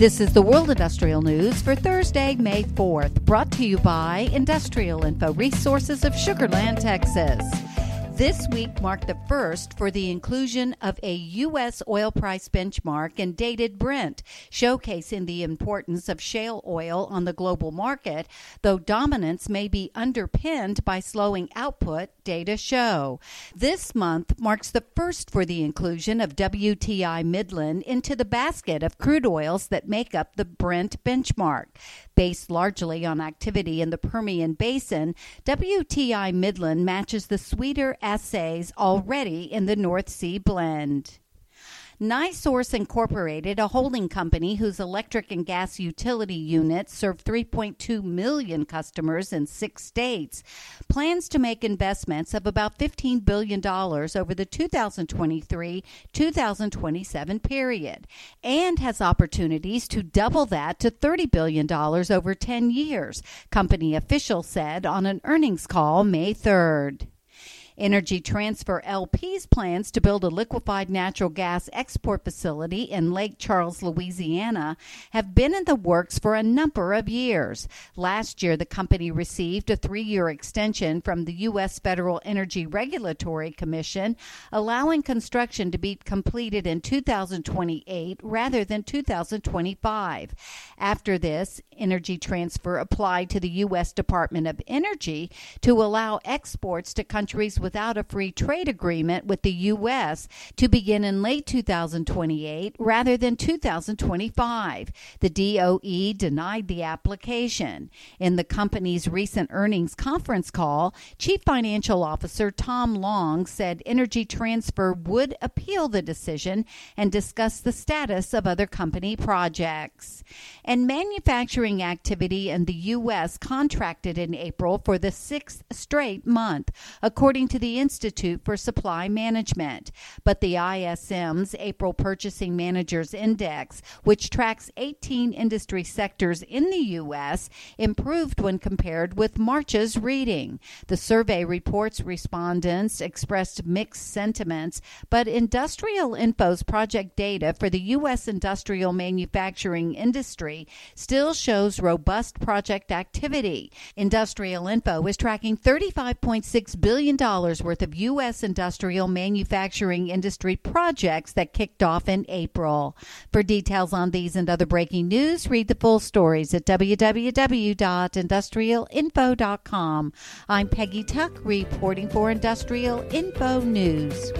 This is the World Industrial News for Thursday, May 4th, brought to you by Industrial Info Resources of Sugar Land, Texas. This week marked the first for the inclusion of a U.S. oil price benchmark and dated Brent, showcasing the importance of shale oil on the global market, though dominance may be underpinned by slowing output, data show. This month marks the first for the inclusion of WTI Midland into the basket of crude oils that make up the Brent benchmark. Based largely on activity in the Permian Basin, WTI Midland matches the sweeter assays already in the North Sea blend. NiSource Incorporated, a holding company whose electric and gas utility units serve 3.2 million customers in six states, plans to make investments of about $15 billion over the 2023 2027 period and has opportunities to double that to $30 billion over 10 years, company officials said on an earnings call May 3rd. Energy Transfer LP's plans to build a liquefied natural gas export facility in Lake Charles, Louisiana, have been in the works for a number of years. Last year, the company received a three year extension from the U.S. Federal Energy Regulatory Commission, allowing construction to be completed in 2028 rather than 2025. After this, Energy Transfer applied to the U.S. Department of Energy to allow exports to countries with without a free trade agreement with the U.S. to begin in late 2028 rather than 2025. The DOE denied the application. In the company's recent earnings conference call, Chief Financial Officer Tom Long said Energy Transfer would appeal the decision and discuss the status of other company projects. And manufacturing activity in the U.S. contracted in April for the sixth straight month, according to the Institute for Supply Management. But the ISM's April Purchasing Managers Index, which tracks 18 industry sectors in the U.S., improved when compared with March's reading. The survey reports respondents expressed mixed sentiments, but Industrial Info's project data for the U.S. industrial manufacturing industry still shows robust project activity. Industrial Info is tracking $35.6 billion worth of U.S. industrial manufacturing industry projects that kicked off in April. For details on these and other breaking news, read the full stories at www.industrialinfo.com. I'm Peggy Tuck, reporting for Industrial Info News.